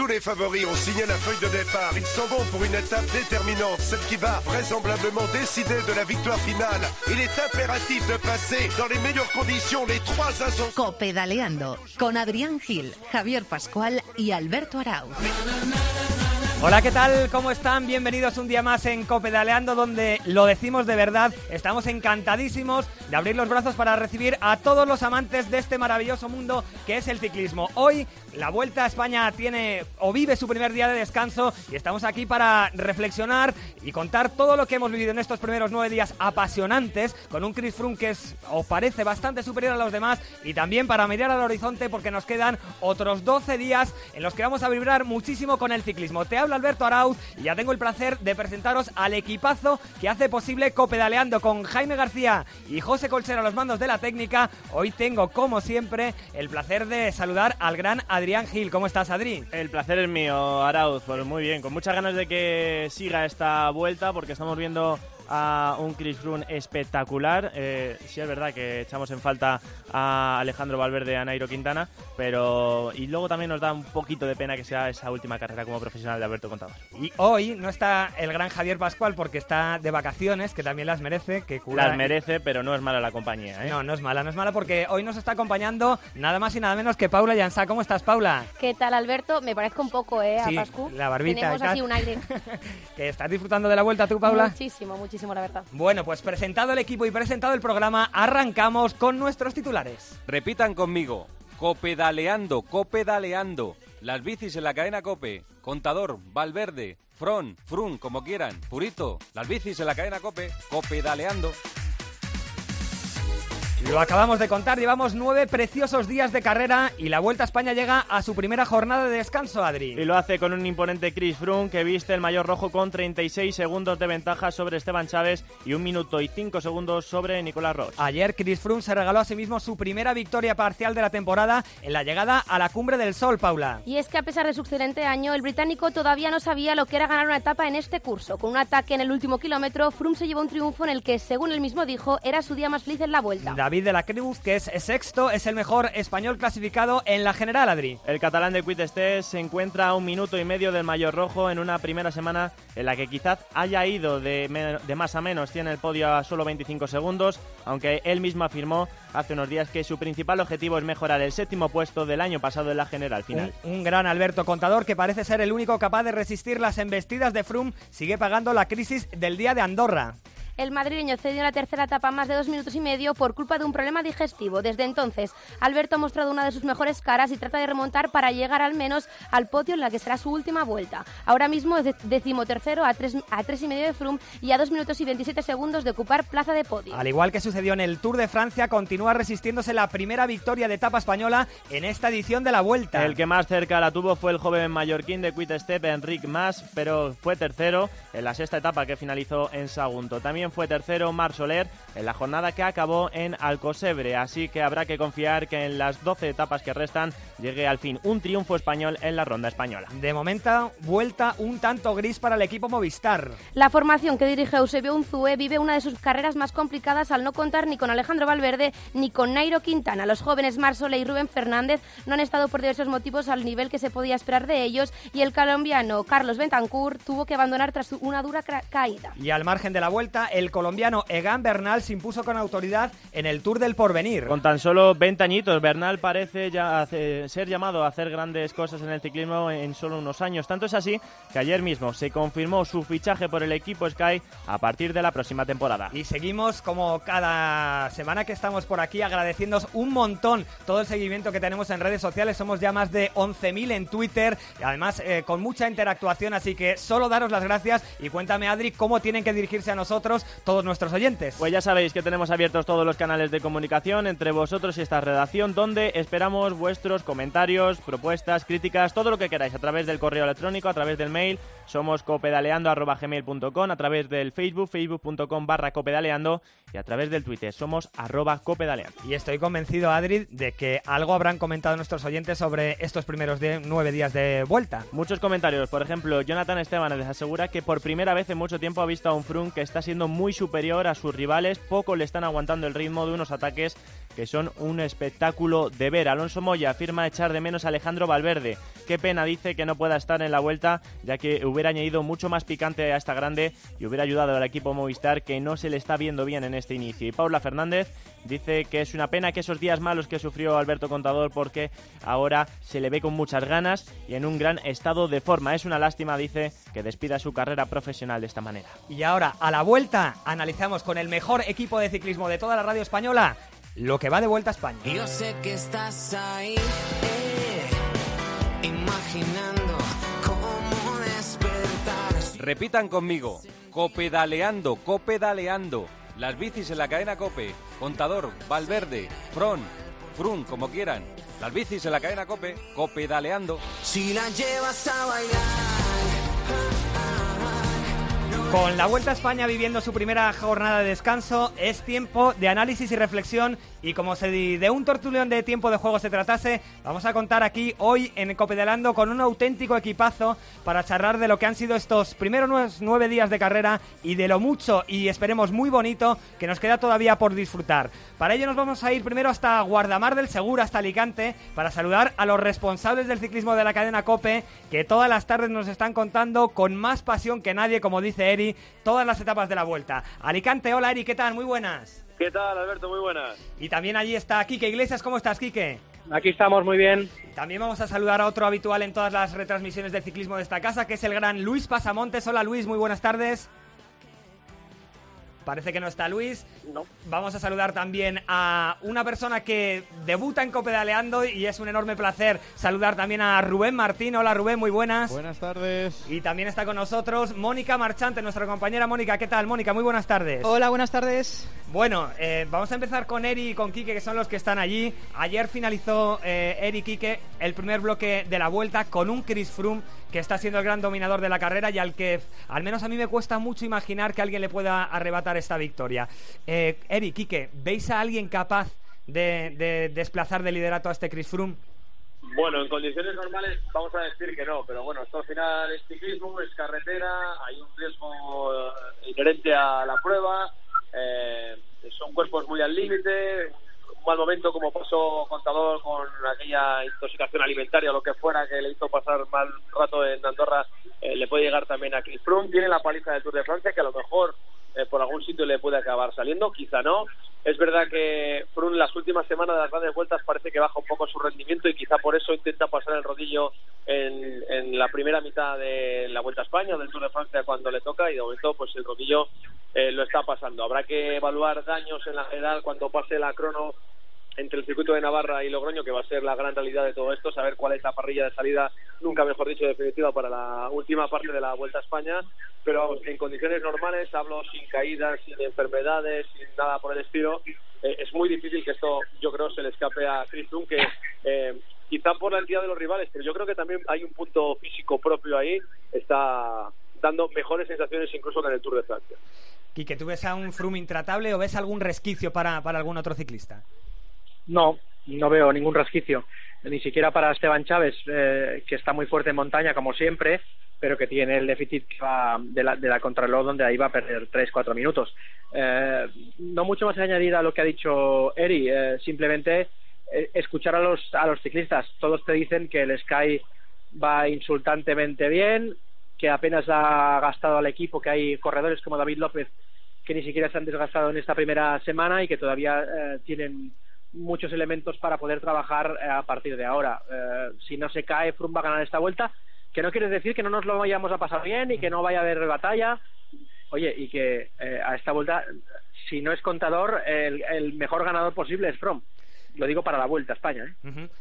Tous les favoris ont signé la feuille de départ. Ils sont bons pour une étape déterminante, celle qui va vraisemblablement décider de la victoire finale. Il est impératif de passer dans les meilleures conditions les trois ascensions. Copedaleando con Adrián Gil, Javier Pascual y Alberto Arauz. Hola, ¿qué tal? ¿Cómo están? Bienvenidos un día más en Copedaleando, donde lo decimos de verdad. Estamos encantadísimos de abrir los brazos para recibir a todos los amantes de este maravilloso mundo que es el ciclismo. Hoy la Vuelta a España tiene o vive su primer día de descanso y estamos aquí para reflexionar y contar todo lo que hemos vivido en estos primeros nueve días apasionantes con un Chris Froome que es, os parece bastante superior a los demás y también para mirar al horizonte porque nos quedan otros 12 días en los que vamos a vibrar muchísimo con el ciclismo. Te Alberto Arauz y ya tengo el placer de presentaros al equipazo que hace posible Copedaleando con Jaime García y José Colchero a los mandos de la técnica. Hoy tengo, como siempre, el placer de saludar al gran Adrián Gil. ¿Cómo estás, Adri? El placer es mío, Arauz. Pues muy bien, con muchas ganas de que siga esta vuelta porque estamos viendo a un Chris Froome espectacular. Eh, sí es verdad que echamos en falta a Alejandro Valverde y a Nairo Quintana, pero y luego también nos da un poquito de pena que sea esa última carrera como profesional de Alberto Contador. Y hoy no está el gran Javier Pascual porque está de vacaciones, que también las merece, que Las merece, pero no es mala la compañía, ¿eh? No, no es mala, no es mala porque hoy nos está acompañando nada más y nada menos que Paula Llansá. ¿Cómo estás, Paula? ¿Qué tal, Alberto? Me parezco un poco, ¿eh? Sí, a Pascu. la barbita Tenemos así un aire. ¿Que estás disfrutando de la vuelta tú, Paula? Muchísimo, muchísimo, la verdad. Bueno, pues presentado el equipo y presentado el programa, arrancamos con nuestros titulares. Repitan conmigo. Copedaleando, copedaleando. Las bicis en la cadena Cope. Contador, Valverde, Fron, Frun, como quieran. Purito, las bicis en la cadena Cope. Copedaleando. Lo acabamos de contar, llevamos nueve preciosos días de carrera y la Vuelta a España llega a su primera jornada de descanso, Adri. Y lo hace con un imponente Chris Froome que viste el mayor rojo con 36 segundos de ventaja sobre Esteban Chávez y un minuto y 5 segundos sobre Nicolás Ross. Ayer Chris Froome se regaló a sí mismo su primera victoria parcial de la temporada en la llegada a la Cumbre del Sol, Paula. Y es que a pesar de su excelente año, el británico todavía no sabía lo que era ganar una etapa en este curso. Con un ataque en el último kilómetro, Froome se llevó un triunfo en el que, según él mismo dijo, era su día más feliz en la Vuelta. David de la Cruz, que es sexto, es el mejor español clasificado en la general, Adri. El catalán de Quittestes se encuentra a un minuto y medio del mayor rojo en una primera semana en la que quizás haya ido de, de más a menos. Tiene el podio a solo 25 segundos, aunque él mismo afirmó hace unos días que su principal objetivo es mejorar el séptimo puesto del año pasado en la general final. Un, un gran Alberto Contador que parece ser el único capaz de resistir las embestidas de Froome, sigue pagando la crisis del día de Andorra. El madrileño cedió en la tercera etapa más de dos minutos y medio por culpa de un problema digestivo. Desde entonces, Alberto ha mostrado una de sus mejores caras y trata de remontar para llegar al menos al podio en la que será su última vuelta. Ahora mismo es de- decimotercero a tres, a tres y medio de Froome y a dos minutos y 27 segundos de ocupar plaza de podio. Al igual que sucedió en el Tour de Francia, continúa resistiéndose la primera victoria de etapa española en esta edición de la Vuelta. El que más cerca la tuvo fue el joven mallorquín de Quick Step, Enric Mas, pero fue tercero en la sexta etapa que finalizó en Sagunto. También fue tercero Mar Soler en la jornada que acabó en Alcosebre, así que habrá que confiar que en las 12 etapas que restan llegue al fin un triunfo español en la ronda española. De momento, vuelta un tanto gris para el equipo Movistar. La formación que dirige Eusebio Unzue vive una de sus carreras más complicadas al no contar ni con Alejandro Valverde ni con Nairo Quintana. Los jóvenes Marsole y Rubén Fernández no han estado por diversos motivos al nivel que se podía esperar de ellos y el colombiano Carlos Bentancur tuvo que abandonar tras una dura caída. Y al margen de la vuelta, el colombiano Egan Bernal se impuso con autoridad en el Tour del Porvenir. Con tan solo 20 añitos, Bernal parece ya hace- ser llamado a hacer grandes cosas en el ciclismo en solo unos años. Tanto es así que ayer mismo se confirmó su fichaje por el equipo Sky a partir de la próxima temporada. Y seguimos como cada semana que estamos por aquí agradeciéndoos un montón todo el seguimiento que tenemos en redes sociales. Somos ya más de 11.000 en Twitter y además eh, con mucha interactuación. Así que solo daros las gracias y cuéntame Adri cómo tienen que dirigirse a nosotros todos nuestros oyentes. Pues ya sabéis que tenemos abiertos todos los canales de comunicación entre vosotros y esta redacción, donde esperamos vuestros comentarios, propuestas, críticas, todo lo que queráis, a través del correo electrónico, a través del mail, somos copedaleando.gmail.com, a través del Facebook, facebook.com barra copedaleando, y a través del Twitter, somos arroba copedaleando. Y estoy convencido, Adri, de que algo habrán comentado nuestros oyentes sobre estos primeros de- nueve días de vuelta. Muchos comentarios, por ejemplo, Jonathan Esteban les asegura que por primera vez en mucho tiempo ha visto a un Froome que está siendo muy superior a sus rivales, poco le están aguantando el ritmo de unos ataques que son un espectáculo de ver. Alonso Moya afirma echar de menos a Alejandro Valverde. Qué pena dice que no pueda estar en la vuelta, ya que hubiera añadido mucho más picante a esta grande y hubiera ayudado al equipo Movistar que no se le está viendo bien en este inicio. Y Paula Fernández dice que es una pena que esos días malos que sufrió Alberto Contador porque ahora se le ve con muchas ganas y en un gran estado de forma. Es una lástima, dice, que despida su carrera profesional de esta manera. Y ahora, a la vuelta, analizamos con el mejor equipo de ciclismo de toda la radio española lo que va de vuelta a España. Yo sé que estás ahí, eh, imaginando. Repitan conmigo, copedaleando, copedaleando. Las bicis en la cadena Cope, Contador, Valverde, Fron, Frun, como quieran. Las bicis en la cadena Cope, copedaleando. Si la llevas a bailar. Con la Vuelta a España viviendo su primera jornada de descanso, es tiempo de análisis y reflexión y como si de un tortuleón de tiempo de juego se tratase, vamos a contar aquí hoy en Copedelando con un auténtico equipazo para charlar de lo que han sido estos primeros nueve días de carrera y de lo mucho y esperemos muy bonito que nos queda todavía por disfrutar. Para ello nos vamos a ir primero hasta Guardamar del Segura, hasta Alicante, para saludar a los responsables del ciclismo de la cadena Cope, que todas las tardes nos están contando con más pasión que nadie, como dice Eri, todas las etapas de la vuelta. Alicante, hola Eri, ¿qué tal? Muy buenas. ¿Qué tal, Alberto? Muy buenas. Y también allí está Quique Iglesias, ¿cómo estás, Quique? Aquí estamos muy bien. También vamos a saludar a otro habitual en todas las retransmisiones de ciclismo de esta casa, que es el gran Luis Pasamontes. Hola Luis, muy buenas tardes. Parece que no está Luis. No. Vamos a saludar también a una persona que debuta en Copedaleando y es un enorme placer saludar también a Rubén Martín. Hola Rubén, muy buenas. Buenas tardes. Y también está con nosotros Mónica Marchante, nuestra compañera Mónica. ¿Qué tal, Mónica? Muy buenas tardes. Hola, buenas tardes. Bueno, eh, vamos a empezar con Eri y con Quique, que son los que están allí. Ayer finalizó eh, Eri y Quique el primer bloque de la vuelta con un Chris Froome que está siendo el gran dominador de la carrera y al que, al menos a mí me cuesta mucho imaginar que alguien le pueda arrebatar esta victoria. Eh, Eri, Quique, ¿veis a alguien capaz de, de desplazar de liderato a este Chris Froome? Bueno, en condiciones normales vamos a decir que no, pero bueno, esto al final es ciclismo, es carretera, hay un riesgo eh, inherente a la prueba, eh, son cuerpos muy al límite, un mal momento como pasó Contador con aquella intoxicación alimentaria o lo que fuera que le hizo pasar mal rato en Andorra, eh, le puede llegar también a Chris Froome, tiene la paliza del Tour de Francia que a lo mejor eh, por algún sitio le puede acabar saliendo, quizá no. Es verdad que Froome las últimas semanas de las grandes vueltas parece que baja un poco su rendimiento y quizá por eso intenta pasar el rodillo en, en la primera mitad de la Vuelta a España o del Tour de Francia cuando le toca y de momento pues el rodillo eh, lo está pasando. Habrá que evaluar daños en la general cuando pase la crono entre el circuito de Navarra y Logroño, que va a ser la gran realidad de todo esto, saber cuál es la parrilla de salida, nunca mejor dicho, definitiva para la última parte de la Vuelta a España. Pero vamos, que en condiciones normales, hablo sin caídas, sin enfermedades, sin nada por el estilo, eh, es muy difícil que esto, yo creo, se le escape a Chris Froome, que eh, quizá por la entidad de los rivales, pero yo creo que también hay un punto físico propio ahí, está dando mejores sensaciones incluso que en el Tour de Francia. Quique, ¿tú ves a un Froome intratable o ves algún resquicio para, para algún otro ciclista? No, no veo ningún resquicio. Ni siquiera para Esteban Chávez, eh, que está muy fuerte en montaña, como siempre, pero que tiene el déficit de la, de la contrarreloj, donde ahí va a perder 3-4 minutos. Eh, no mucho más añadir a lo que ha dicho Eri, eh, simplemente eh, escuchar a los, a los ciclistas. Todos te dicen que el Sky va insultantemente bien, que apenas ha gastado al equipo, que hay corredores como David López que ni siquiera se han desgastado en esta primera semana y que todavía eh, tienen muchos elementos para poder trabajar eh, a partir de ahora. Eh, si no se cae, Froome va a ganar esta vuelta, que no quiere decir que no nos lo vayamos a pasar bien y que no vaya a haber batalla. Oye, y que eh, a esta vuelta, si no es contador, el, el mejor ganador posible es Froome. Lo digo para la vuelta a España.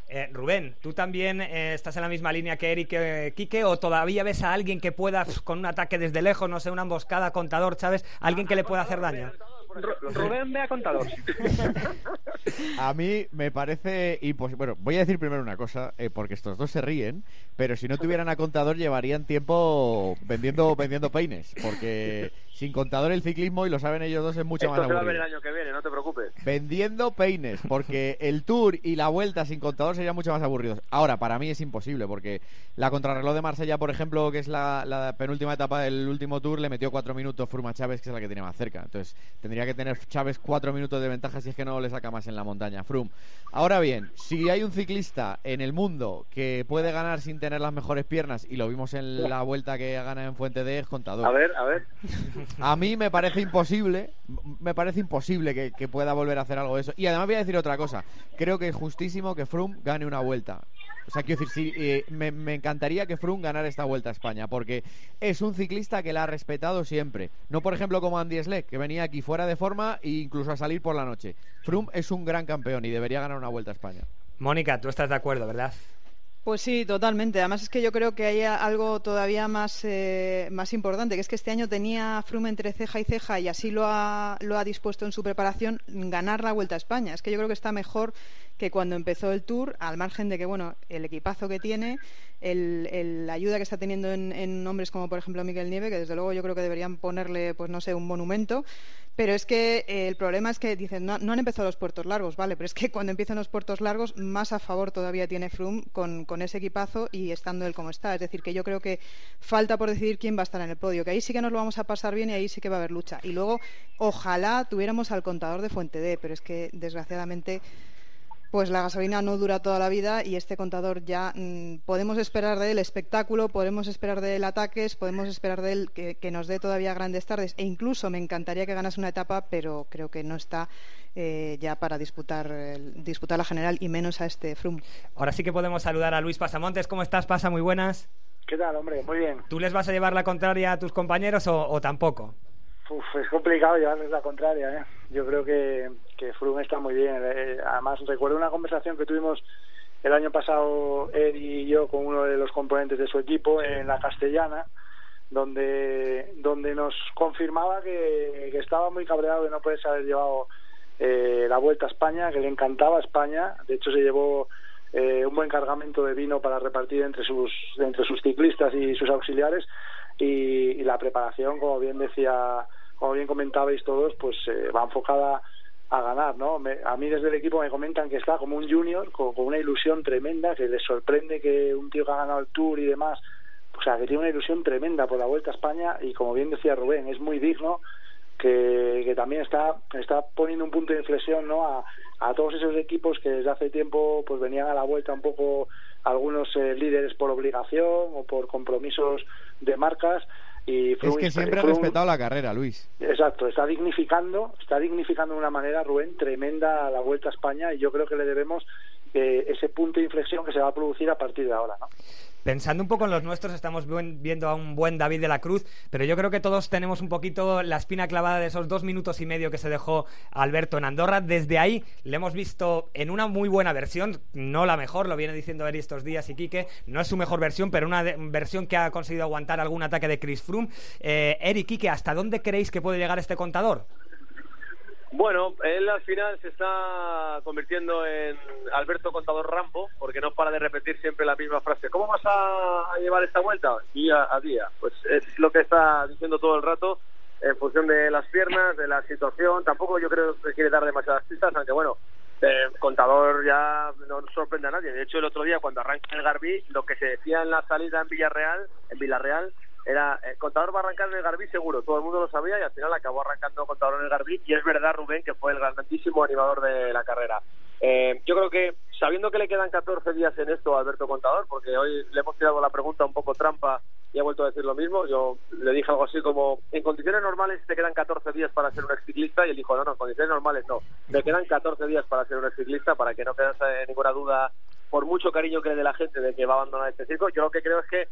¿eh? Rubén, ¿tú también estás en la misma línea que Eric Quique o todavía ves a alguien que pueda, pf, con un ataque desde lejos, no sé, una emboscada, contador, Chávez, alguien que le pueda hacer daño? Ru- Rubén ve a contador. A mí me parece imposible. Bueno, voy a decir primero una cosa, eh, porque estos dos se ríen, pero si no tuvieran a contador llevarían tiempo vendiendo vendiendo peines, porque sin contador el ciclismo, y lo saben ellos dos, es mucho Esto más se va a ver el aburrido. año que viene, no te preocupes. Vendiendo peines, porque el Tour y la Vuelta sin contador serían mucho más aburridos. Ahora, para mí es imposible, porque la contrarreloj de Marsella, por ejemplo, que es la, la penúltima etapa del último Tour, le metió cuatro minutos Furma Chávez, que es la que tiene más cerca. Entonces, tendría que que tener Chávez cuatro minutos de ventaja si es que no le saca más en la montaña. Froome. Ahora bien, si hay un ciclista en el mundo que puede ganar sin tener las mejores piernas, y lo vimos en la vuelta que gana en Fuente de es contador. A ver, a ver. A mí me parece imposible, me parece imposible que, que pueda volver a hacer algo de eso. Y además voy a decir otra cosa. Creo que es justísimo que Froome gane una vuelta. O sea, quiero decir, sí, eh, me, me encantaría que Froome ganara esta vuelta a España, porque es un ciclista que la ha respetado siempre. No, por ejemplo, como Andy Schleck, que venía aquí fuera de forma e incluso a salir por la noche. Froome es un gran campeón y debería ganar una vuelta a España. Mónica, tú estás de acuerdo, ¿verdad? Pues sí, totalmente. Además es que yo creo que hay algo todavía más, eh, más importante, que es que este año tenía Froome entre ceja y ceja y así lo ha, lo ha dispuesto en su preparación, ganar la Vuelta a España. Es que yo creo que está mejor que cuando empezó el Tour, al margen de que, bueno, el equipazo que tiene, el, el- la ayuda que está teniendo en, en hombres como, por ejemplo, Miguel Nieve, que desde luego yo creo que deberían ponerle, pues no sé, un monumento. Pero es que eh, el problema es que dicen, no, no han empezado los puertos largos, vale, pero es que cuando empiezan los puertos largos, más a favor todavía tiene Froome con, con ese equipazo y estando él como está. Es decir, que yo creo que falta por decidir quién va a estar en el podio, que ahí sí que nos lo vamos a pasar bien y ahí sí que va a haber lucha. Y luego, ojalá tuviéramos al contador de Fuente D, pero es que desgraciadamente pues la gasolina no dura toda la vida y este contador ya mm, podemos esperar de él espectáculo, podemos esperar de él ataques, podemos esperar de él que, que nos dé todavía grandes tardes e incluso me encantaría que ganase una etapa, pero creo que no está eh, ya para disputar, el- disputar la general y menos a este Froome. Ahora sí que podemos saludar a Luis Pasamontes. ¿Cómo estás, Pasa? Muy buenas. ¿Qué tal, hombre? Muy bien. ¿Tú les vas a llevar la contraria a tus compañeros o, o tampoco? Uf, es complicado llevarles la contraria, ¿eh? Yo creo que, que Froome está muy bien. Eh, además, recuerdo una conversación que tuvimos el año pasado, Ed y yo, con uno de los componentes de su equipo en la Castellana, donde, donde nos confirmaba que, que estaba muy cabreado de no poderse haber llevado eh, la Vuelta a España, que le encantaba España. De hecho, se llevó eh, un buen cargamento de vino para repartir entre sus, entre sus ciclistas y sus auxiliares. Y, y la preparación, como bien decía, como bien comentabais todos, pues eh, va enfocada a ganar, ¿no? Me- a mí desde el equipo me comentan que está como un junior, con, una ilusión tremenda, que les sorprende que un tío que ha ganado el Tour y demás, o sea, que tiene una ilusión tremenda por la Vuelta a España y como bien decía Rubén, es muy digno que, que también está está poniendo un punto de inflexión no a, a todos esos equipos que desde hace tiempo pues venían a la vuelta un poco algunos eh, líderes por obligación o por compromisos de marcas y Es que siempre ha respetado la carrera, Luis. Exacto, está dignificando, está dignificando de una manera, Rubén, tremenda la Vuelta a España y yo creo que le debemos ese punto de inflexión que se va a producir a partir de ahora, ¿no? Pensando un poco en los nuestros, estamos viendo a un buen David de la Cruz, pero yo creo que todos tenemos un poquito la espina clavada de esos dos minutos y medio que se dejó Alberto en Andorra. Desde ahí le hemos visto en una muy buena versión, no la mejor, lo viene diciendo Eri estos días y Quique, no es su mejor versión, pero una versión que ha conseguido aguantar algún ataque de Chris Froome. Eh, Eri, Quique, ¿hasta dónde creéis que puede llegar este contador? Bueno, él al final se está convirtiendo en Alberto Contador Rampo, porque no para de repetir siempre la misma frase. ¿Cómo vas a, a llevar esta vuelta? Día a día. Pues es lo que está diciendo todo el rato en función de las piernas, de la situación. Tampoco yo creo que quiere dar demasiadas pistas, aunque bueno, eh, Contador ya no sorprende a nadie. De hecho, el otro día cuando arranca el Garbí, lo que se decía en la salida en Villarreal, en Villarreal, era eh, Contador va a arrancar en el Garbí seguro, todo el mundo lo sabía y al final acabó arrancando Contador en el Garbí y es verdad Rubén que fue el grandísimo animador de la carrera. Eh, yo creo que sabiendo que le quedan 14 días en esto a Alberto Contador, porque hoy le hemos tirado la pregunta un poco trampa y ha vuelto a decir lo mismo, yo le dije algo así como, en condiciones normales te quedan 14 días para ser un exciclista y él dijo, no, no, en condiciones normales no, le quedan 14 días para ser un exciclista para que no quedase ninguna duda por mucho cariño que le dé la gente de que va a abandonar este circo, yo lo que creo es que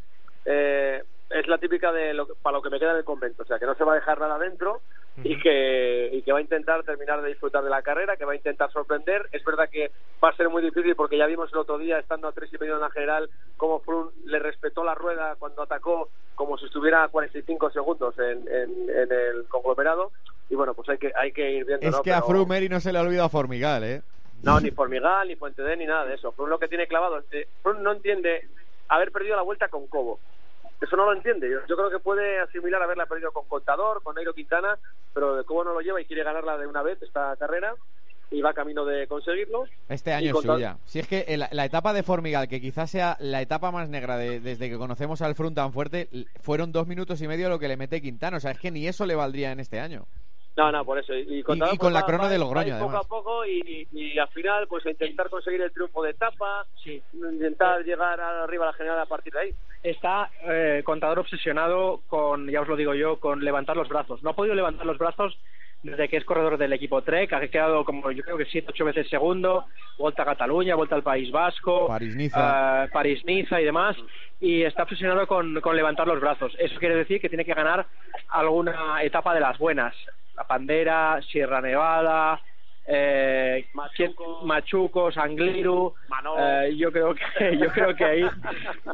eh, es la típica de lo, que- para lo que me queda en el convento, o sea, que no se va a dejar nada dentro y que, y que va a intentar terminar de disfrutar de la carrera, que va a intentar sorprender. Es verdad que va a ser muy difícil porque ya vimos el otro día, estando a tres y medio en la general, cómo Froome le respetó la rueda cuando atacó como si estuviera a 45 segundos en, en, en el conglomerado. Y bueno, pues hay que, hay que ir viendo. Es ¿no? que a Pero- Froome Eri no se le ha olvidado a Formigal, ¿eh? no, ni Formigal, ni Fuente D, ni nada de eso. Froome lo que tiene clavado, eh, Froome no entiende haber perdido la vuelta con Cobo. Eso no lo entiende. Yo, yo creo que puede asimilar haberla perdido con Contador, con Nairo Quintana, pero de Cobo no lo lleva y quiere ganarla de una vez esta carrera y va camino de conseguirlo. Este año es suya. Si es que la etapa de Formigal, que quizás sea la etapa más negra de- desde que conocemos al Front tan fuerte, fueron dos minutos y medio lo que le mete Quintana. O sea, es que ni eso le valdría en este año. No, no, por eso. Y, Contador, y con pues, la va- crono va- de Logroño, poco a poco y, y al final pues a intentar conseguir el triunfo de etapa, intentar llegar arriba a la general a partir de ahí. Está eh, Contador obsesionado con, ya os lo digo yo, con levantar los brazos. No ha podido levantar los brazos desde que es corredor del equipo Trek, ha quedado como yo creo que siete, ocho veces segundo, vuelta a Cataluña, vuelta al País Vasco, París-Niza. eh, París-Niza y demás, y está obsesionado con, con levantar los brazos. Eso quiere decir que tiene que ganar alguna etapa de las buenas, la Pandera, Sierra Nevada, eh, Machuco, Sangliru, eh, yo creo que yo creo que ahí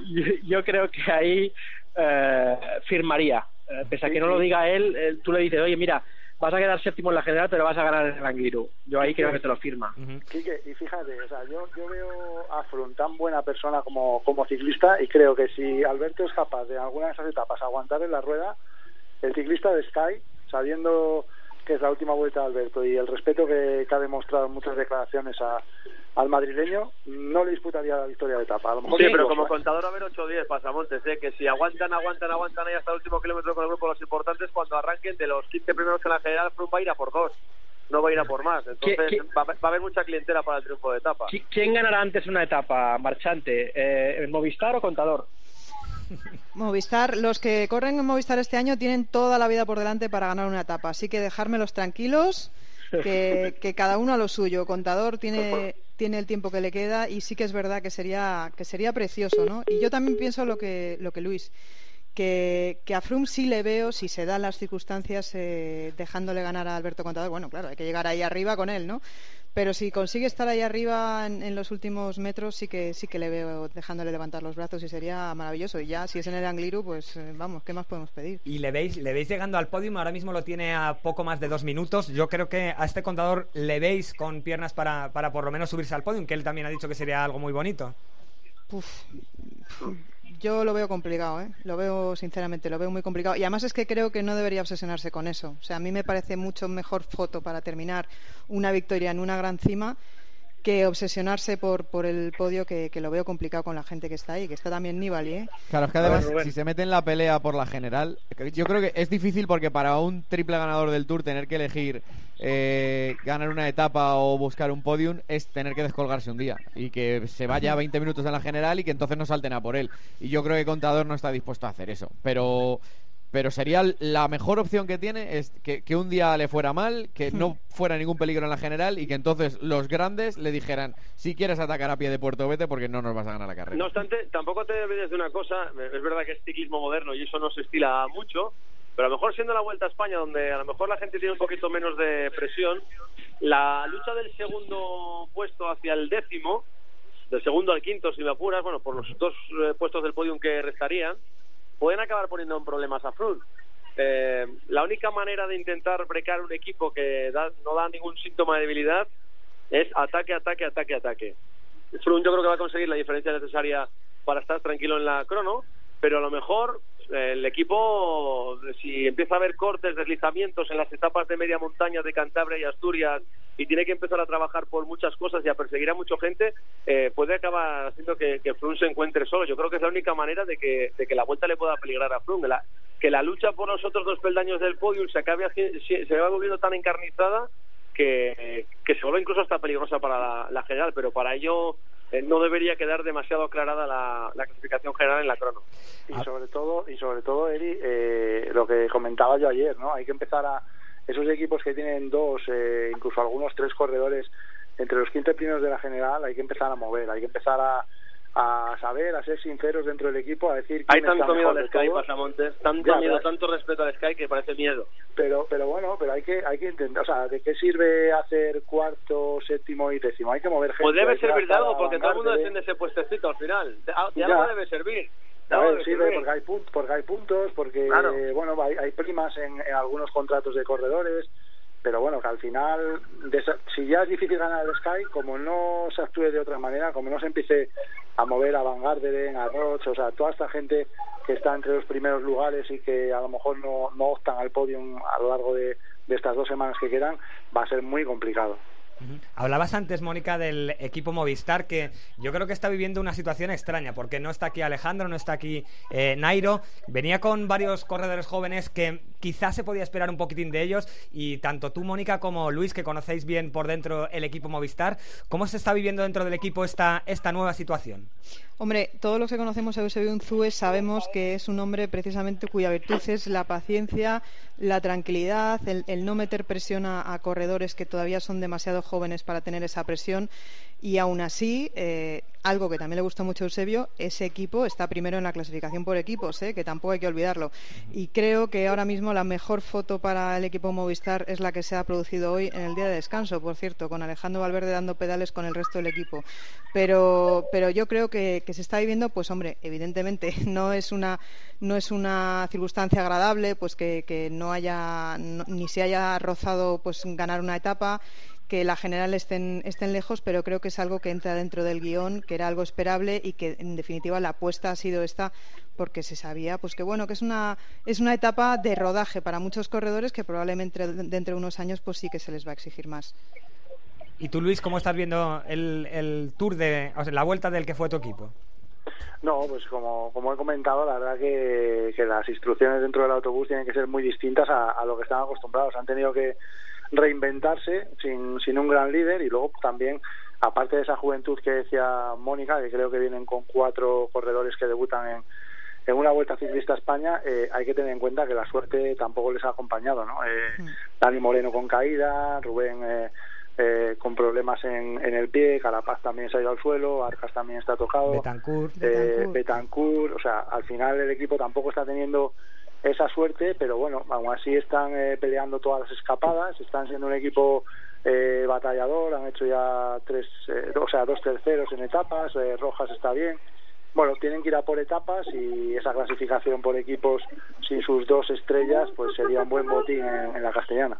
yo, yo creo que ahí eh, firmaría Eh, pese a que no lo diga él eh, tú le dices oye mira vas a quedar séptimo en la general pero vas a ganar en el Angliru yo ahí creo que te lo firma. Quique, y fíjate, o sea, yo, yo veo a Froome tan buena persona como, como ciclista y creo que si Alberto es capaz de en alguna de esas etapas aguantar en la rueda, el ciclista de Sky, sabiendo que es la última vuelta de Alberto y el respeto que, que ha demostrado en muchas declaraciones a, al madrileño, no le disputaría la victoria de etapa. A lo mejor Sí, pero como fue. contador a ver 8 o 10 pasamontes, ¿eh? que si aguantan, aguantan, aguantan ahí hasta el último kilómetro con el grupo los importantes, cuando arranquen de los 15 primeros en la general, Froome va a ir a por dos, no va a ir a por más. Entonces ¿Qué- Va, va a haber mucha clientela para el triunfo de etapa. ¿Qui- ¿quién ganará antes una etapa marchante? Eh, ¿Movistar o Contador? Movistar, los que corren en Movistar este año tienen toda la vida por delante para ganar una etapa, así que dejármelos tranquilos, que, que cada uno a lo suyo. Contador tiene, tiene el tiempo que le queda y sí que es verdad que sería, que sería precioso, ¿no? Y yo también pienso lo que, lo que Luis, que, que a Froome sí le veo, si se dan las circunstancias, eh, dejándole ganar a Alberto Contador. Bueno, claro, hay que llegar ahí arriba con él, ¿no? Pero si consigue estar ahí arriba en, en los últimos metros, sí que sí que le veo dejándole levantar los brazos y sería maravilloso. Y ya, si es en el Angliru, pues eh, vamos, ¿qué más podemos pedir? Y le veis, le veis llegando al podium, ahora mismo lo tiene a poco más de dos minutos. Yo creo que a este contador le veis con piernas para, para por lo menos subirse al podium, que él también ha dicho que sería algo muy bonito. Uf, yo lo veo complicado, ¿eh? Lo veo, sinceramente, lo veo muy complicado. Y además es que creo que no debería obsesionarse con eso. O sea, a mí me parece mucho mejor foto para terminar una victoria en una gran cima que obsesionarse por, por el podio, que, que lo veo complicado con la gente que está ahí, que está también Nibali, ¿eh? Claro, es que ver, además, si se mete en la pelea por la general, yo creo que es difícil porque para un triple ganador del Tour tener que elegir eh, ganar una etapa o buscar un podium es tener que descolgarse un día y que se vaya 20 minutos en la general y que entonces no salten a por él. Y yo creo que Contador no está dispuesto a hacer eso. Pero pero sería la mejor opción que tiene es que, que un día le fuera mal, que no fuera ningún peligro en la general y que entonces los grandes le dijeran si quieres atacar a pie de puerto vete porque no nos vas a ganar la carrera. No obstante, tampoco te olvides de una cosa, es verdad que es ciclismo moderno y eso no se estila mucho, pero a lo mejor siendo la Vuelta a España, donde a lo mejor la gente tiene un poquito menos de presión, la lucha del segundo puesto hacia el décimo, del segundo al quinto, si me apuras, bueno, por los dos eh, puestos del podium que restarían, pueden acabar poniendo en problemas a Froome. Eh, la única manera de intentar brecar un equipo que da- no da ningún síntoma de debilidad es ataque, ataque, ataque, ataque. Froome yo creo que va a conseguir la diferencia necesaria para estar tranquilo en la crono, pero a lo mejor el equipo, si empieza a haber cortes, deslizamientos en las etapas de media montaña de Cantabria y Asturias y tiene que empezar a trabajar por muchas cosas y a perseguir a mucha gente, eh, puede acabar haciendo que, que Froome se encuentre solo. Yo creo que es la única manera de que, de que la vuelta le pueda peligrar a Froome. La- que la lucha por los otros dos peldaños del podium se acabe se, va volviendo tan encarnizada que, que se vuelve incluso hasta peligrosa para la, la general, pero para ello no debería quedar demasiado aclarada la, la clasificación general en la crono. y sobre todo y sobre todo Eri eh, lo que comentaba yo ayer no hay que empezar a esos equipos que tienen dos eh, incluso algunos tres corredores entre los 15 primeros de la general hay que empezar a mover hay que empezar a, a saber a ser sinceros dentro del equipo a decir Hay tanto miedo al Sky. Pasamontes, tanto Ya, miedo, tanto respeto al Sky que parece miedo. pero pero bueno pero hay que hay que intentar o sea de qué sirve hacer cuarto séptimo y décimo hay que mover gente Pues debe servir de algo, porque todo el mundo defiende ese puestecito al final. De, de Ya. algo debe servir. De A algo ver, debe sirve servir. porque hay, pun- porque hay puntos, porque Claro. eh, bueno hay, hay primas en, en algunos contratos de corredores, pero bueno, que al final, si ya es difícil ganar el Sky, como no se actúe de otra manera, como no se empiece a mover a Van Garderen, a Roche, o sea, toda esta gente que está entre los primeros lugares y que a lo mejor no, no optan al podium a lo largo de estas dos semanas que quedan, va a ser muy complicado. Hablabas antes, Mónica, del equipo Movistar, que yo creo que está viviendo una situación extraña, porque no está aquí Alejandro, no está aquí eh, Nairo. Venía con varios corredores jóvenes que quizás se podía esperar un poquitín de ellos, y tanto tú, Mónica, como Luis, que conocéis bien por dentro el equipo Movistar, ¿cómo se está viviendo dentro del equipo esta, esta nueva situación? Hombre, todos los que conocemos a Eusebio Unzúe sabemos que es un hombre precisamente cuya virtud es la paciencia, la tranquilidad, el, no meter presión a, corredores que todavía son demasiado jóvenes para tener esa presión y aún así, eh, algo que también le gusta mucho a Eusebio, ese equipo está primero en la clasificación por equipos, ¿eh? que tampoco hay que olvidarlo. Y creo que ahora mismo la mejor foto para el equipo Movistar es la que se ha producido hoy en el día de descanso, por cierto, con Alejandro Valverde dando pedales con el resto del equipo. Pero, pero yo creo que, se está viviendo, pues hombre, evidentemente no es una, no es una circunstancia agradable, pues que, que no haya, ni se haya rozado pues ganar una etapa que la general estén, estén lejos, pero creo que es algo que entra dentro del guion, que era algo esperable y que en definitiva la apuesta ha sido esta porque se sabía pues que bueno que es una es una etapa de rodaje para muchos corredores que probablemente dentro de unos años pues sí que se les va a exigir más. ¿Y tú Luis cómo estás viendo el, el tour de o sea, la vuelta del que fue tu equipo? No, pues como, como he comentado, la verdad que, que las instrucciones dentro del autobús tienen que ser muy distintas a, a lo que están acostumbrados. Han tenido que reinventarse sin, sin un gran líder y luego también aparte de esa juventud que decía Mónica que creo que vienen con cuatro corredores que debutan en, en una vuelta ciclista a España eh, hay que tener en cuenta que la suerte tampoco les ha acompañado no eh, mm. Dani Moreno con caída Rubén eh, eh, con problemas en, en el pie, Carapaz también se ha ido al suelo, Arcas también está tocado, Betancourt, eh, Betancourt, o sea, al final el equipo tampoco está teniendo esa suerte, pero bueno, aún así están eh, peleando todas las escapadas, están siendo un equipo eh, batallador, han hecho ya tres, eh, o sea, dos terceros en etapas, Rojas está bien, bueno, tienen que ir a por etapas y esa clasificación por equipos sin sus dos estrellas, pues sería un buen botín en, la castellana.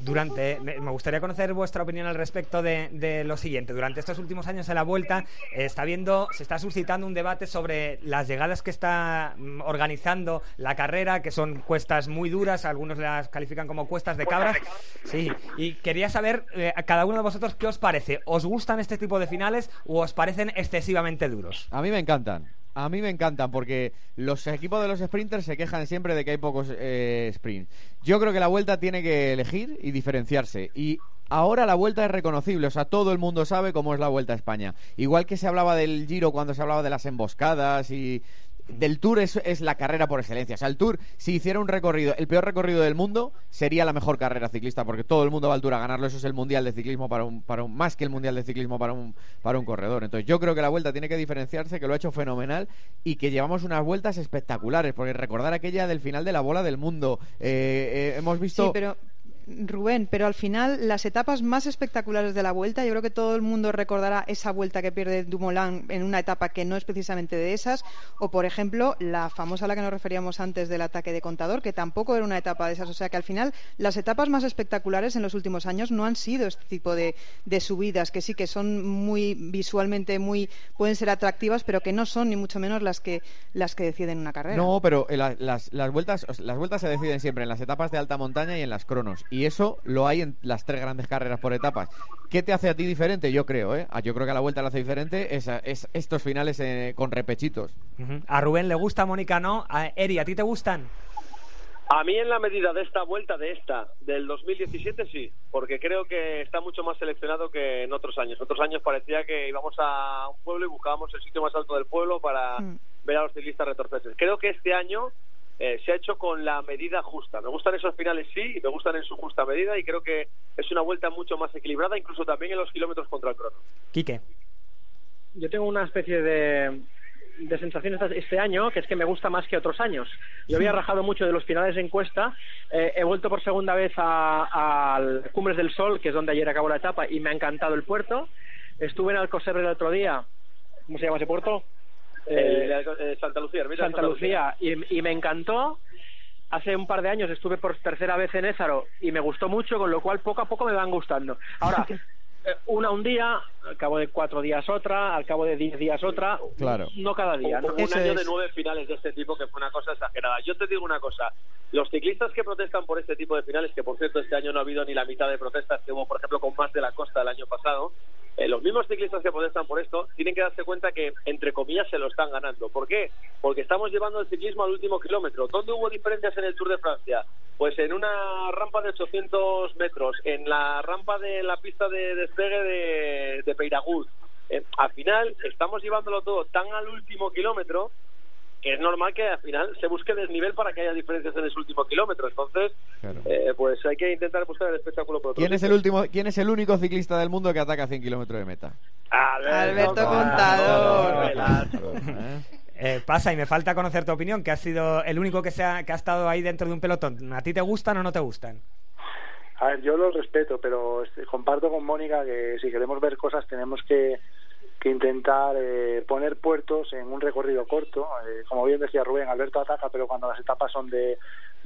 Durante, me, gustaría conocer vuestra opinión al respecto de, lo siguiente. Durante estos últimos años en la vuelta está viendo, se está suscitando un debate sobre las llegadas que está mm, organizando la carrera, que son cuestas muy duras, algunos las califican como cuestas de cabras. Sí, y quería saber eh, a cada uno de vosotros qué os parece. ¿Os gustan este tipo de finales o os parecen excesivamente duros? A mí me encanta a mí me encantan porque los equipos de los sprinters se quejan siempre de que hay pocos eh, sprints. Yo creo que la vuelta tiene que elegir y diferenciarse. Y ahora la vuelta es reconocible, o sea, todo el mundo sabe cómo es la vuelta a España. Igual que se hablaba del Giro cuando se hablaba de las emboscadas y del Tour es, es, la carrera por excelencia. O sea, el Tour, si hiciera un recorrido, el peor recorrido del mundo, sería la mejor carrera ciclista, porque todo el mundo va a altura a ganarlo. Eso es el mundial de ciclismo para un, para un, más que el mundial de ciclismo para un, para un corredor. Entonces, yo creo que la vuelta tiene que diferenciarse, que lo ha hecho fenomenal y que llevamos unas vueltas espectaculares, porque recordar aquella del final de la bola del mundo, eh, eh, hemos visto. Rubén, pero al final las etapas más espectaculares de la vuelta, yo creo que todo el mundo recordará esa vuelta que pierde Dumoulin en una etapa que no es precisamente de esas, o por ejemplo la famosa a la que nos referíamos antes del ataque de contador, que tampoco era una etapa de esas. O sea que al final las etapas más espectaculares en los últimos años no han sido este tipo de, subidas, que sí que son muy visualmente muy pueden ser atractivas, pero que no son ni mucho menos las que las que deciden una carrera. No, pero las, las vueltas las vueltas se deciden siempre en las etapas de alta montaña y en las cronos y eso lo hay en las tres grandes carreras por etapas. ¿Qué te hace a ti diferente? Yo creo, ¿eh? Ah, yo creo que a la vuelta lo hace diferente es, estos finales eh, con repechitos. A Rubén le gusta, Mónica no. A Eri, ¿a ti te gustan? A mí en la medida de esta vuelta, de esta, del 2017 sí, porque creo que está mucho más seleccionado que en otros años. Otros años parecía que íbamos a un pueblo y buscábamos el sitio más alto del pueblo para mm. ver a los ciclistas retorcerse. Creo que este año eh, se ha hecho con la medida justa. Me gustan esos finales sí, y me gustan en su justa medida y creo que es una vuelta mucho más equilibrada, incluso también en los kilómetros contra el crono. Quique. Yo tengo una especie de, de sensación este año que es que me gusta más que otros años. Yo había rajado mucho de los finales de encuesta, eh, he vuelto por segunda vez al Cumbres del Sol, que es donde ayer acabó la etapa, y me ha encantado el puerto. Estuve en Alcocer el otro día, ¿cómo se llama ese puerto? Eh, eh, Santa Lucía, Santa, Lucía, Y, me encantó. Hace un par de años estuve por tercera vez en Ézaro y me gustó mucho, con lo cual poco a poco me van gustando. Ahora, eh, una un día, al cabo de cuatro días otra, al cabo de diez días otra, Claro. no cada día. Un, ¿no? un año es- de nueve finales de este tipo que fue una cosa exagerada. Yo te digo una cosa, los ciclistas que protestan por este tipo de finales, que por cierto este año no ha habido ni la mitad de protestas que hubo, por ejemplo, con más de la costa el año pasado, eh, los mismos ciclistas que protestan por esto tienen que darse cuenta que, entre comillas, se lo están ganando. ¿Por qué? Porque estamos llevando el ciclismo al último kilómetro. ¿Dónde hubo diferencias en el Tour de Francia? Pues en una rampa de 800 metros, en la rampa de la pista de despegue de, de Peiragut. Eh, al final, estamos llevándolo todo tan al último kilómetro que es normal que al final se busque desnivel para que haya diferencias en ese último kilómetro. Entonces, eh, pues hay que intentar buscar el espectáculo por otro ¿Quién es el último, quién es el único ciclista del mundo que ataca a 100 kilómetros de meta? Alberto, Eh, pasa y me falta conocer tu opinión, que has sido el único que, se ha, que ha estado ahí dentro de un pelotón. ¿A ti te gustan o no te gustan? A ver, yo los respeto, pero este, comparto con Mónica que si queremos ver cosas tenemos que, que intentar eh, poner puertos en un recorrido corto. Eh, como bien decía Rubén, Alberto ataca, pero cuando las etapas son de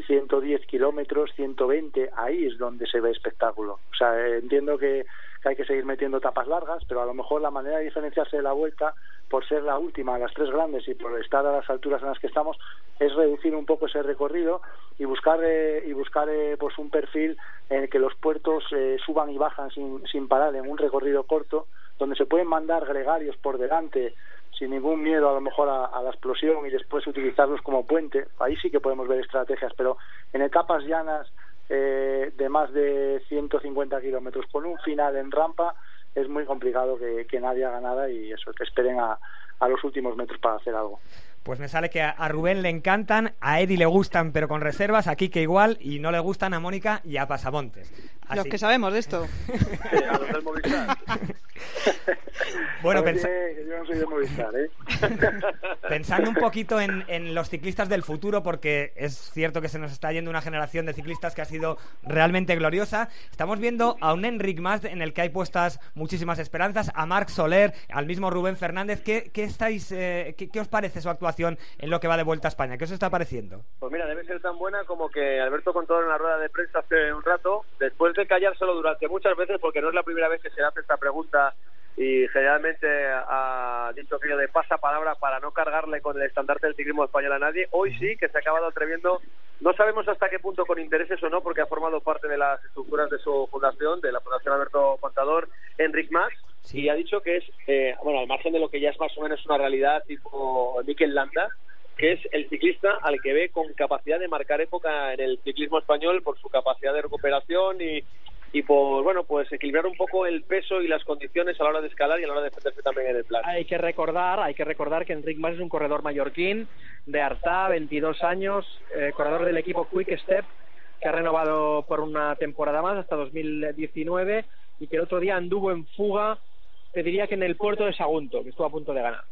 110 kilómetros, 120, ahí es donde se ve espectáculo. O sea, eh, entiendo que, que hay que seguir metiendo etapas largas, pero a lo mejor la manera de diferenciarse de la vuelta, por ser la última de las tres grandes y por estar a las alturas en las que estamos, es reducir un poco ese recorrido y buscar eh, y buscar eh, pues un perfil en el que los puertos suban y bajan sin, sin parar en un recorrido corto donde se pueden mandar gregarios por delante sin ningún miedo a lo mejor a, la explosión y después utilizarlos como puente. Ahí sí que podemos ver estrategias pero en etapas llanas eh, de más de 150 kilómetros con un final en rampa es muy complicado que, que nadie haga nada y eso que esperen a, a los últimos metros para hacer algo Pues me sale que a, Rubén le encantan, a Eddie le gustan pero con reservas, a Kike igual y no le gustan a Mónica y a Pasamontes. Los que sabemos de esto. a los del Movistar. Bueno, eh, que yo no soy de Movistar, ¿eh? Pensando un poquito en, en los ciclistas del futuro, porque es cierto que se nos está yendo una generación de ciclistas que ha sido realmente gloriosa, estamos viendo a un Enric Mas en el que hay puestas muchísimas esperanzas, a Marc Soler, al mismo Rubén Fernández. ¿Qué, qué estáis, eh, qué, qué os parece su actuación en lo que va de vuelta a España? ¿Qué os está pareciendo? Pues mira, debe ser tan buena como que Alberto contó en la rueda de prensa hace un rato, después de callárselo durante muchas veces, porque no es la primera vez que se le hace esta pregunta y generalmente ha dicho aquello de pasa palabra para no cargarle con el estandarte del ciclismo español a nadie. Hoy sí que se ha acabado atreviendo, no sabemos hasta qué punto con intereses o no, porque ha formado parte de las estructuras de su fundación, de la Fundación Alberto Contador, Enric Mas, y ha dicho que es, eh, bueno, al margen de lo que ya es más o menos una realidad tipo Mikel Landa, que es el ciclista al que ve con capacidad de marcar época en el ciclismo español por su capacidad de recuperación y, y por, bueno, pues equilibrar un poco el peso y las condiciones a la hora de escalar y a la hora de defenderse también en el plan. Hay que recordar, hay que recordar que Enric Mas es un corredor mallorquín de Artá, 22 años, eh, corredor del equipo Quick Step, que ha renovado por una temporada más hasta 2019 y que el otro día anduvo en fuga, te diría que en el puerto de Sagunto, que estuvo a punto de ganar.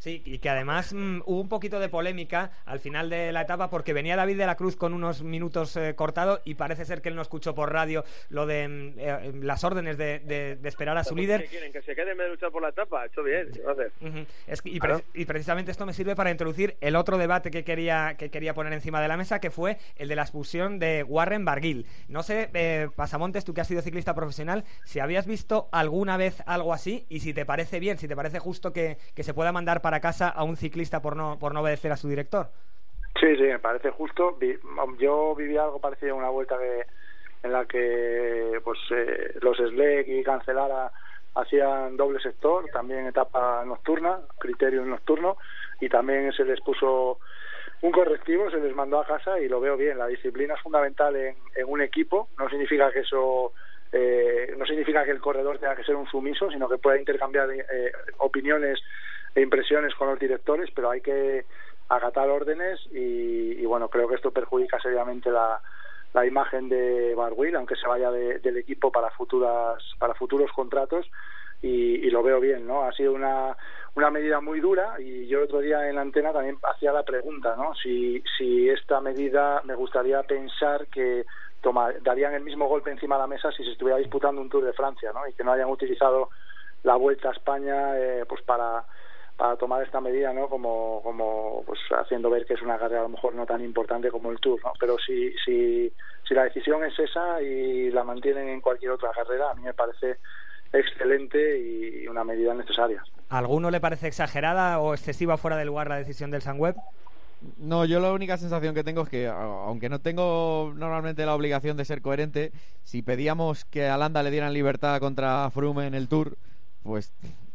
Sí, y que además mm, hubo un poquito de polémica al final de la etapa porque venía David de la Cruz con unos minutos eh, cortados y parece ser que él no escuchó por radio lo de mm, eh, las órdenes de, de- de esperar a su líder. ¿Qué quieren? ¿Que se quede en vez de luchar por la etapa? Hecho bien, ¿qué va a hacer? Ujú. Es que- y, Claro. pre- y precisamente esto me sirve para introducir el otro debate que quería, que quería poner encima de la mesa, que fue el de la expulsión de Warren Barguil. No sé, eh, Pasamontes, tú que has sido ciclista profesional, si habías visto alguna vez algo así y si te parece bien, si te parece justo que, que se pueda mandar para casa a un ciclista por no, por no obedecer a su director. Sí, sí, me parece justo. Vi- Yo viví algo parecido en una vuelta que, en la que pues eh, los SLEC y Cancelara hacían doble sector, también etapa nocturna, criterio nocturno, y también se les puso un correctivo, se les mandó a casa y lo veo bien. La disciplina es fundamental en, un equipo, no significa que eso eh, no significa que el corredor tenga que ser un sumiso, sino que pueda intercambiar eh, opiniones impresiones con los directores, pero hay que acatar órdenes y, y bueno, creo que esto perjudica seriamente la, la imagen de Barwill, aunque se vaya de- del equipo para futuras para futuros contratos y, y lo veo bien, ¿no? Ha sido una, una medida muy dura y yo el otro día en la antena también hacía la pregunta, ¿no? Si, si esta medida me gustaría pensar que toma, darían el mismo golpe encima de la mesa si se estuviera disputando un Tour de Francia, ¿no? Y que no hayan utilizado la Vuelta a España eh, pues para para tomar esta medida, ¿no? Como, como pues haciendo ver que es una carrera a lo mejor no tan importante como el Tour, ¿no? Pero si, si, si la decisión es esa y la mantienen en cualquier otra carrera, a mí me parece excelente y una medida necesaria. ¿A alguno le parece exagerada o excesiva fuera de lugar la decisión del Sunweb? No, yo la única sensación que tengo es que, aunque no tengo normalmente la obligación de ser coherente, si pedíamos que a Landa le dieran libertad contra Froome en el Tour, pues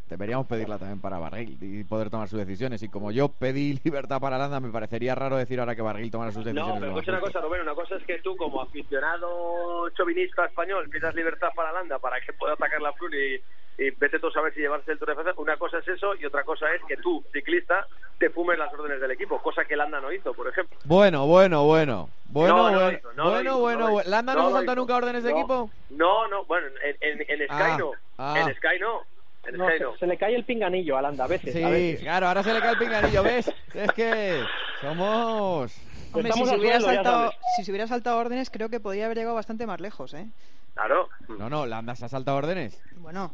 deberíamos pedirla también para Barguil y poder tomar sus decisiones. Y como yo pedí libertad para Landa, me parecería raro decir ahora que Barguil tomara sus decisiones. No, pero escucha una cosa, Rubén, una cosa es que tú como aficionado chauvinista español pidas libertad para Landa para que pueda atacar la Flur y, y vete tú a saber si llevarse el Tour de Francia. Una cosa es eso y otra cosa es que tú, ciclista, te fumes las órdenes del equipo, cosa que Landa no hizo, por ejemplo. Bueno, bueno, bueno. Bueno, No, no bueno, hizo, no bueno, bueno, bueno. ¿Landa no, hizo. nunca órdenes de equipo? No, no, bueno, en, en, en Sky Ah, no. ah. En Sky no. No, se, se le cae el pinganillo a Landa a veces. Sí, a veces. claro, ahora se le cae el pinganillo, ¿ves? Es que somos... Hombre, si se, al hubiera saltado, sabes. si se hubiera saltado órdenes, creo que podría haber llegado bastante más lejos, ¿eh? Claro. No, no, Landa se ha saltado órdenes. Bueno,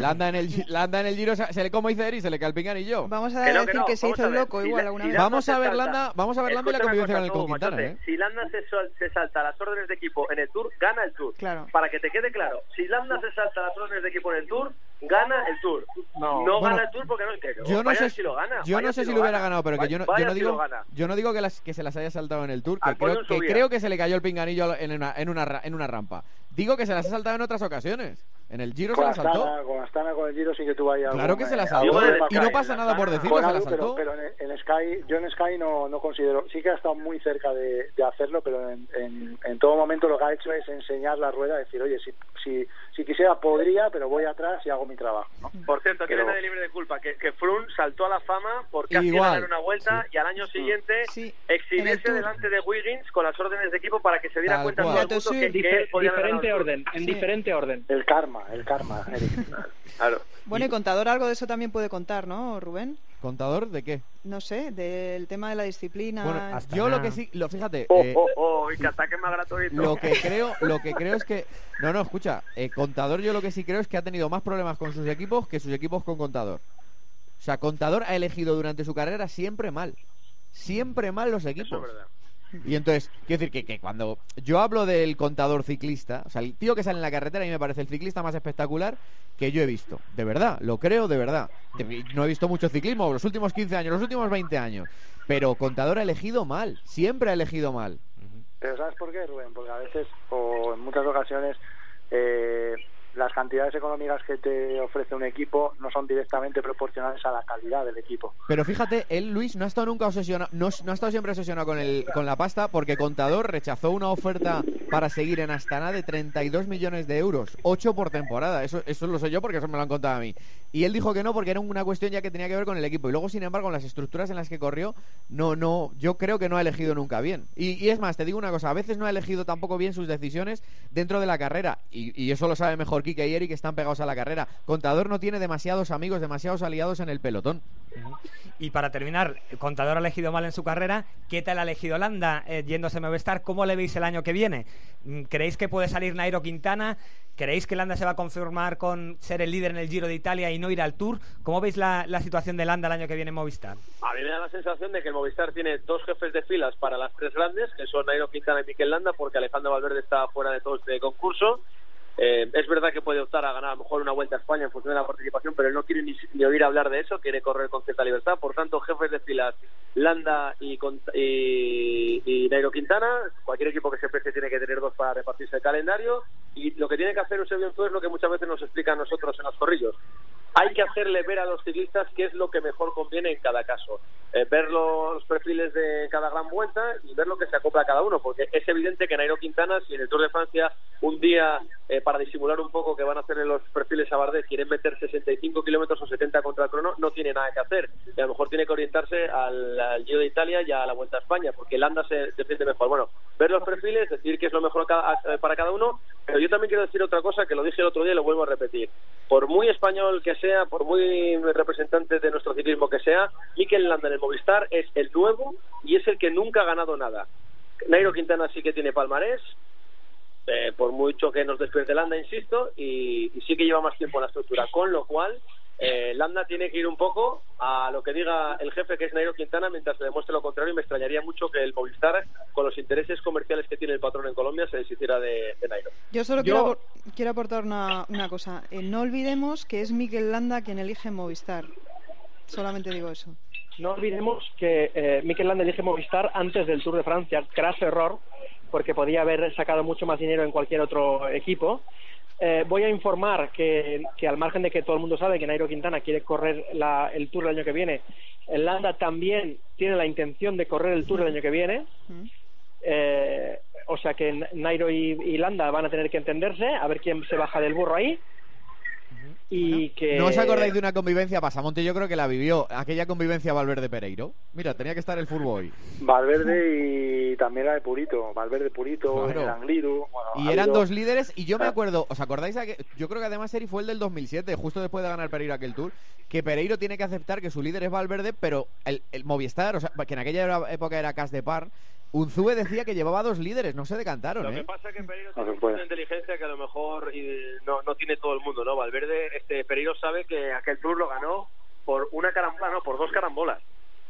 Landa en el, Landa en el giro, se le como dice Eri, se le cae el pinganillo. vamos a Que no, decir que no, que se vamos hizo el ver, loco si igual la- alguna si vez. Landa Vamos a ver salta- Landa, vamos a ver Landa y la convivencia con el cosa, tú, Quintana, machote. ¿eh? Si Landa se, sol- se salta las órdenes de equipo en el Tour, gana el Tour. Claro. Para que te quede claro, si Landa se salta las órdenes de equipo en el Tour, gana el Tour. No. No, Bueno, gana el Tour porque no que- Yo no sé, si lo gana. yo no sé si lo lo hubiera gana. ganado, pero que yo no, yo no digo, yo no digo que, las, que se las haya saltado en el Tour, que creo, que creo que se le cayó el pinganillo en una, en una, en una rampa. Digo que se las ha saltado en otras ocasiones. En el Giro se Con las saltó. Astana, con Astana, con el Giro sí que tuvo ahí Claro que se la eh, saltó. algún Y no pasa nada por decirlo, se la pero, saltó. pero en, en Sky, yo en Sky no, no considero, sí que ha estado muy cerca de, de hacerlo, pero en, en, en todo momento lo que ha hecho es enseñar la rueda, decir, oye, si, si, si quisiera podría, pero voy atrás y hago mi trabajo. ¿no? Por cierto, que Pero- nadie libre de culpa, que, que Froome saltó a la fama por casi Igual, ganar una vuelta y al año siguiente Sí, exhibirse delante de Wiggins con las órdenes de equipo para que se diera Tal cuenta cual. todo el mundo que, que él podía diferente orden, en Sí. diferente orden. El karma, el karma. Claro. Bueno, y contador algo de eso también puede contar, ¿no, Rubén? ¿Contador de qué? No sé, del tema de la disciplina. Bueno, Hasta yo lo que sí, lo fíjate, Oh, eh, oh, oh, y que ataque más gratuito. lo que creo, lo que creo es que no, no, escucha, eh, Contador yo lo que sí creo es que ha tenido más problemas con sus equipos que sus equipos con Contador. O sea, Contador ha elegido durante su carrera siempre mal. Siempre mal los Eso equipos. es verdad. Y entonces, quiero decir que, que cuando yo hablo del contador ciclista, o sea, el tío que sale en la carretera, a mí me parece el ciclista más espectacular que yo he visto. De verdad, lo creo de verdad. No he visto mucho ciclismo los últimos 15 años, los últimos 20 años. Pero contador ha elegido mal, siempre ha elegido mal. Pero ¿sabes por qué, Rubén? Porque a veces, o en muchas ocasiones, eh, las cantidades económicas que te ofrece un equipo no son directamente proporcionales a la calidad del equipo. Pero fíjate, él, Luis, no ha estado nunca obsesionado, no, no ha estado siempre obsesionado con, el, con la pasta, porque Contador rechazó una oferta para seguir en Astana de 32 millones de euros, 8 por temporada. Eso, eso lo sé yo porque eso me lo han contado a mí. Y él dijo que no porque era una cuestión ya que tenía que ver con el equipo. Y luego, sin embargo, las estructuras en las que corrió, no, no, yo creo que no ha elegido nunca bien. Y, es más, te digo una cosa, a veces no ha elegido tampoco bien sus decisiones dentro de la carrera. Y, y eso lo sabe mejor Kike y Eric, que están pegados a la carrera. Contador no tiene demasiados amigos, demasiados aliados en el pelotón. Y para terminar, Contador ha elegido mal en su carrera. ¿Qué tal ha elegido Landa eh, yéndose a Movistar? ¿Cómo le veis el año que viene? Mm, ¿Creéis que puede salir Nairo Quintana? ¿Creéis que Landa se va a confirmar con ser el líder en el Giro de Italia y no ir al Tour? ¿Cómo veis la, la situación de Landa el año que viene en Movistar? A mí me da la sensación de que el Movistar tiene dos jefes de filas para las tres grandes, que son Nairo Quintana y Miquel Landa, porque Alejandro Valverde está fuera de todo este concurso. Eh, es verdad que puede optar a ganar a lo mejor una vuelta a España en función de la participación, pero él no quiere ni, ni oír hablar de eso, quiere correr con cierta libertad. Por tanto, jefes de filas Landa y, Cont- y, y Nairo Quintana. Cualquier equipo que se preste tiene que tener dos para repartirse el calendario. Y lo que tiene que hacer Eusebio Enzú es lo que muchas veces nos explica a nosotros en los corrillos. Hay que hacerle ver a los ciclistas qué es lo que mejor conviene en cada caso. Eh, ver los perfiles de cada gran vuelta y ver lo que se acopla a cada uno, porque es evidente que Nairo Quintana, si en el Tour de Francia un día, eh, para disimular un poco que van a hacer los perfiles a Bardet, quieren meter 65 kilómetros o 70 contra el crono, no tiene nada que hacer. Y a lo mejor tiene que orientarse al, Giro de Italia y a la Vuelta a España, porque Landa se defiende mejor. Bueno, ver los perfiles, decir qué es lo mejor a- para cada uno, pero yo también quiero decir otra cosa que lo dije el otro día y lo vuelvo a repetir. Por muy español que sea, por muy representante de nuestro ciclismo que sea, Mikel Landa en el Movistar es el nuevo y es el que nunca ha ganado nada. Nairo Quintana sí que tiene palmarés, eh, por mucho que nos despierte Landa, insisto, y, y sí que lleva más tiempo en la estructura, con lo cual eh, Landa tiene que ir un poco a lo que diga el jefe que es Nairo Quintana mientras se demuestre lo contrario y me extrañaría mucho que el Movistar con los intereses comerciales que tiene el patrón en Colombia se deshiciera de, de Nairo. Yo solo Quiero, apor quiero, aportar una, una cosa. Eh, no olvidemos que es Mikel Landa quien elige Movistar. Solamente digo eso. No olvidemos que eh, Mikel Landa elige Movistar antes del Tour de Francia. Craso error, porque podía haber sacado mucho más dinero en cualquier otro equipo. Eh, voy a informar que, que, al margen de que todo el mundo sabe que Nairo Quintana quiere correr la, el Tour el año que viene, el Landa también tiene la intención de correr el Tour el año que viene. Eh, o sea que Nairo y, y, Landa van a tener que entenderse, a ver quién se baja del burro ahí. Y que... ¿No os acordáis de una convivencia? Pasamonte yo creo que la vivió. Aquella convivencia Valverde-Pereiro. Mira, tenía que estar el fútbol hoy. Valverde y también la de Purito. Valverde Purito, claro. el Angliru. Bueno, y eran dos líderes. Y yo me acuerdo, ¿os acordáis? Que, yo creo que además Eri fue el del 2007, justo después de ganar Pereiro aquel tour. Que Pereiro tiene que aceptar que su líder es Valverde, pero el, el Movistar, o sea, que en aquella época era Cas de Par. Unzúe decía que llevaba dos líderes, no se decantaron. Lo ¿eh? que pasa es que Pereiro tiene una inteligencia que a lo mejor no, no tiene todo el mundo, ¿no? Valverde, este Pereiro sabe que aquel tour lo ganó por una carambola, no, por dos carambolas.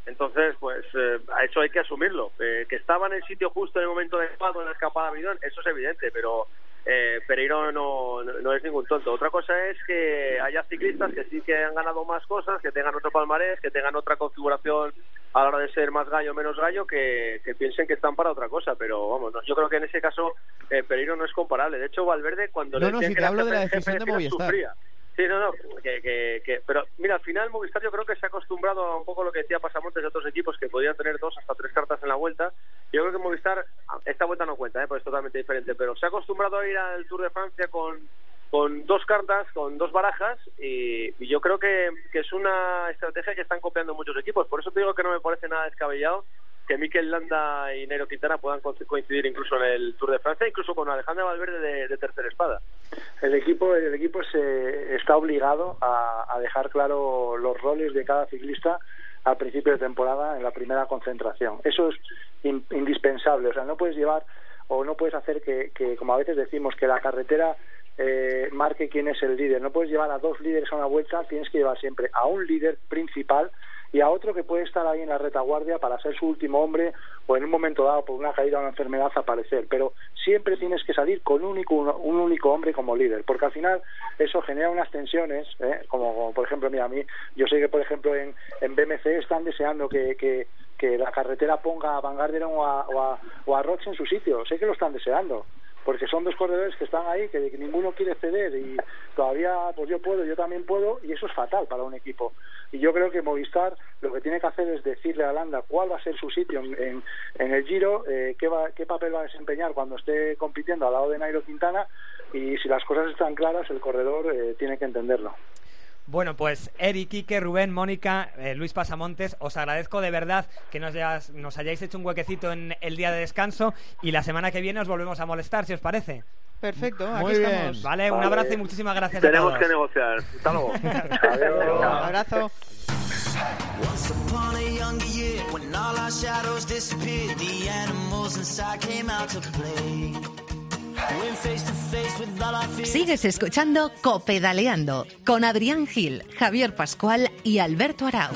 Entonces, pues, eh, a eso hay que asumirlo. Eh, que estaba en el sitio justo en el momento de empate en la escapada Bidón, eso es evidente, pero eh, Pereiro no, no, no, es ningún tonto. Otra cosa es que haya ciclistas que sí que han ganado más cosas, que tengan otro palmarés, que tengan otra configuración a la hora de ser más gallo o menos gallo, que, que, piensen que están para otra cosa. Pero vamos, no, yo creo que en ese caso eh, Pereiro no es comparable. De hecho, Valverde cuando no, le no, si que te hablo de la decisión de Movistar. sufría. Sí, no, no, que, que, que, pero mira, al final Movistar yo creo que se ha acostumbrado a un poco lo que decía Pasamontes de otros equipos que podían tener dos hasta tres cartas en la vuelta. Yo creo que Movistar, esta vuelta no cuenta, ¿eh? pues es totalmente diferente, pero se ha acostumbrado a ir al Tour de Francia con, con dos cartas, con dos barajas, y, yo creo que, que es una estrategia que están copiando muchos equipos. Por eso te digo que no me parece nada descabellado que Mikel Landa y Nairo Quintana puedan coincidir incluso en el Tour de Francia, incluso con Alejandro Valverde de, de tercera espada. El equipo, el equipo se está obligado a, dejar claro los roles de cada ciclista al principio de temporada en la primera concentración. Eso es in, indispensable. O sea, no puedes llevar o no puedes hacer que, que como a veces decimos, que la carretera eh, marque quién es el líder. No puedes llevar a dos líderes a una vuelta, tienes que llevar siempre a un líder principal y a otro que puede estar ahí en la retaguardia para ser su último hombre o en un momento dado por una caída o una enfermedad aparecer. Pero siempre tienes que salir con un único, un único hombre como líder, porque al final eso genera unas tensiones, ¿eh? como, como, por ejemplo, mira, a mí, yo sé que por ejemplo en, en BMC están deseando que, que, que la carretera ponga a Van Garderen o a, o a, o a Roche en su sitio, sé que lo están deseando porque son dos corredores que están ahí, que ninguno quiere ceder y todavía pues yo puedo, yo también puedo y eso es fatal para un equipo. Y yo creo que Movistar lo que tiene que hacer es decirle a Landa cuál va a ser su sitio en, en, en el Giro, eh, qué, va, qué papel va a desempeñar cuando esté compitiendo al lado de Nairo Quintana y si las cosas están claras el corredor eh, tiene que entenderlo. Bueno, pues Eric, Quique, Rubén, Mónica, eh, Luis Pasamontes, os agradezco de verdad que nos, hayas, nos hayáis hecho un huequecito en el día de descanso y la semana que viene os volvemos a molestar, si os parece. Perfecto, Muy aquí bien. estamos. Vale, un abrazo y muchísimas gracias Tenemos a todos. que negociar. Hasta luego. Un abrazo. Once upon a younger year, when all our shadows disappeared, the animals inside came out to play. Sigues escuchando Copedaleando con Adrián Gil, Javier Pascual y Alberto Arau.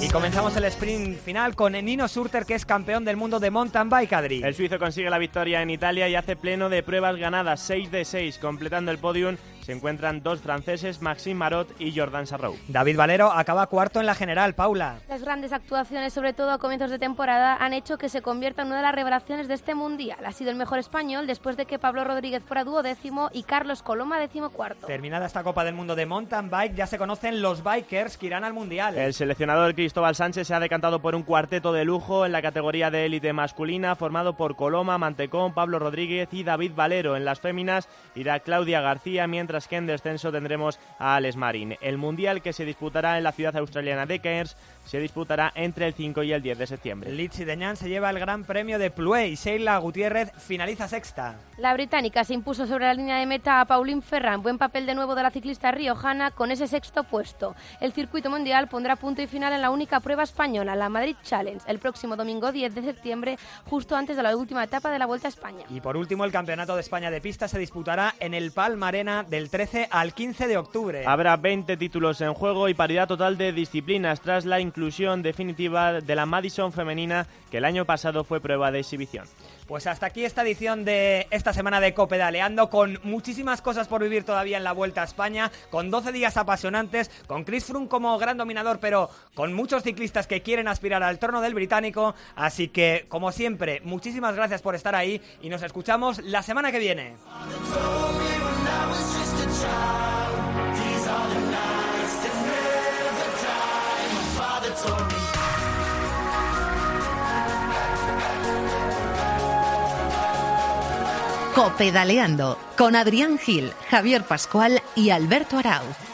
Y comenzamos el sprint final con Nino Surter, que es campeón del mundo de mountain bike, Adri. El suizo consigue la victoria en Italia y hace pleno de pruebas ganadas, 6 de 6, completando el podium. Se encuentran dos franceses, Maxime Marot y Jordan Sarrou. David Valero acaba cuarto en la general, Paula. Las grandes actuaciones, sobre todo a comienzos de temporada, han hecho que se convierta en una de las revelaciones de este mundial. Ha sido el mejor español después de que Pablo Rodríguez fuera duodécimo y Carlos Coloma décimo cuarto. Terminada esta Copa del Mundo de mountain bike, ya se conocen los bikers que irán al mundial. El seleccionador Cristóbal Sánchez se ha decantado por un cuarteto de lujo en la categoría de élite masculina, formado por Coloma, Mantecón, Pablo Rodríguez y David Valero. En las féminas irá Claudia García, mientras que en descenso tendremos a Alex Marín. El mundial que se disputará en la ciudad australiana de Cairns se disputará entre el 5 y el 10 de septiembre. Litsi Deñán se lleva el Gran Premio de Plouay y Sheila Gutiérrez finaliza sexta. La británica se impuso sobre la línea de meta a Pauline Ferrand. Buen papel de nuevo de la ciclista riojana con ese sexto puesto. El circuito mundial pondrá punto y final en la única prueba española, la Madrid Challenge, el próximo domingo 10 de septiembre, justo antes de la última etapa de la Vuelta a España. Y por último, el Campeonato de España de Pista se disputará en el Palma Arena del 13 al 15 de octubre. Habrá 20 títulos en juego y paridad total de disciplinas tras la inclusión definitiva de la Madison femenina que el año pasado fue prueba de exhibición. Pues hasta aquí esta edición de esta semana de Copedaleando, con muchísimas cosas por vivir todavía en la Vuelta a España, con 12 días apasionantes, con Chris Froome como gran dominador, pero con muchos ciclistas que quieren aspirar al trono del británico. Así que, como siempre, muchísimas gracias por estar ahí y nos escuchamos la semana que viene. Copedaleando con Adrián Gil, Javier Pascual y Alberto Arauz.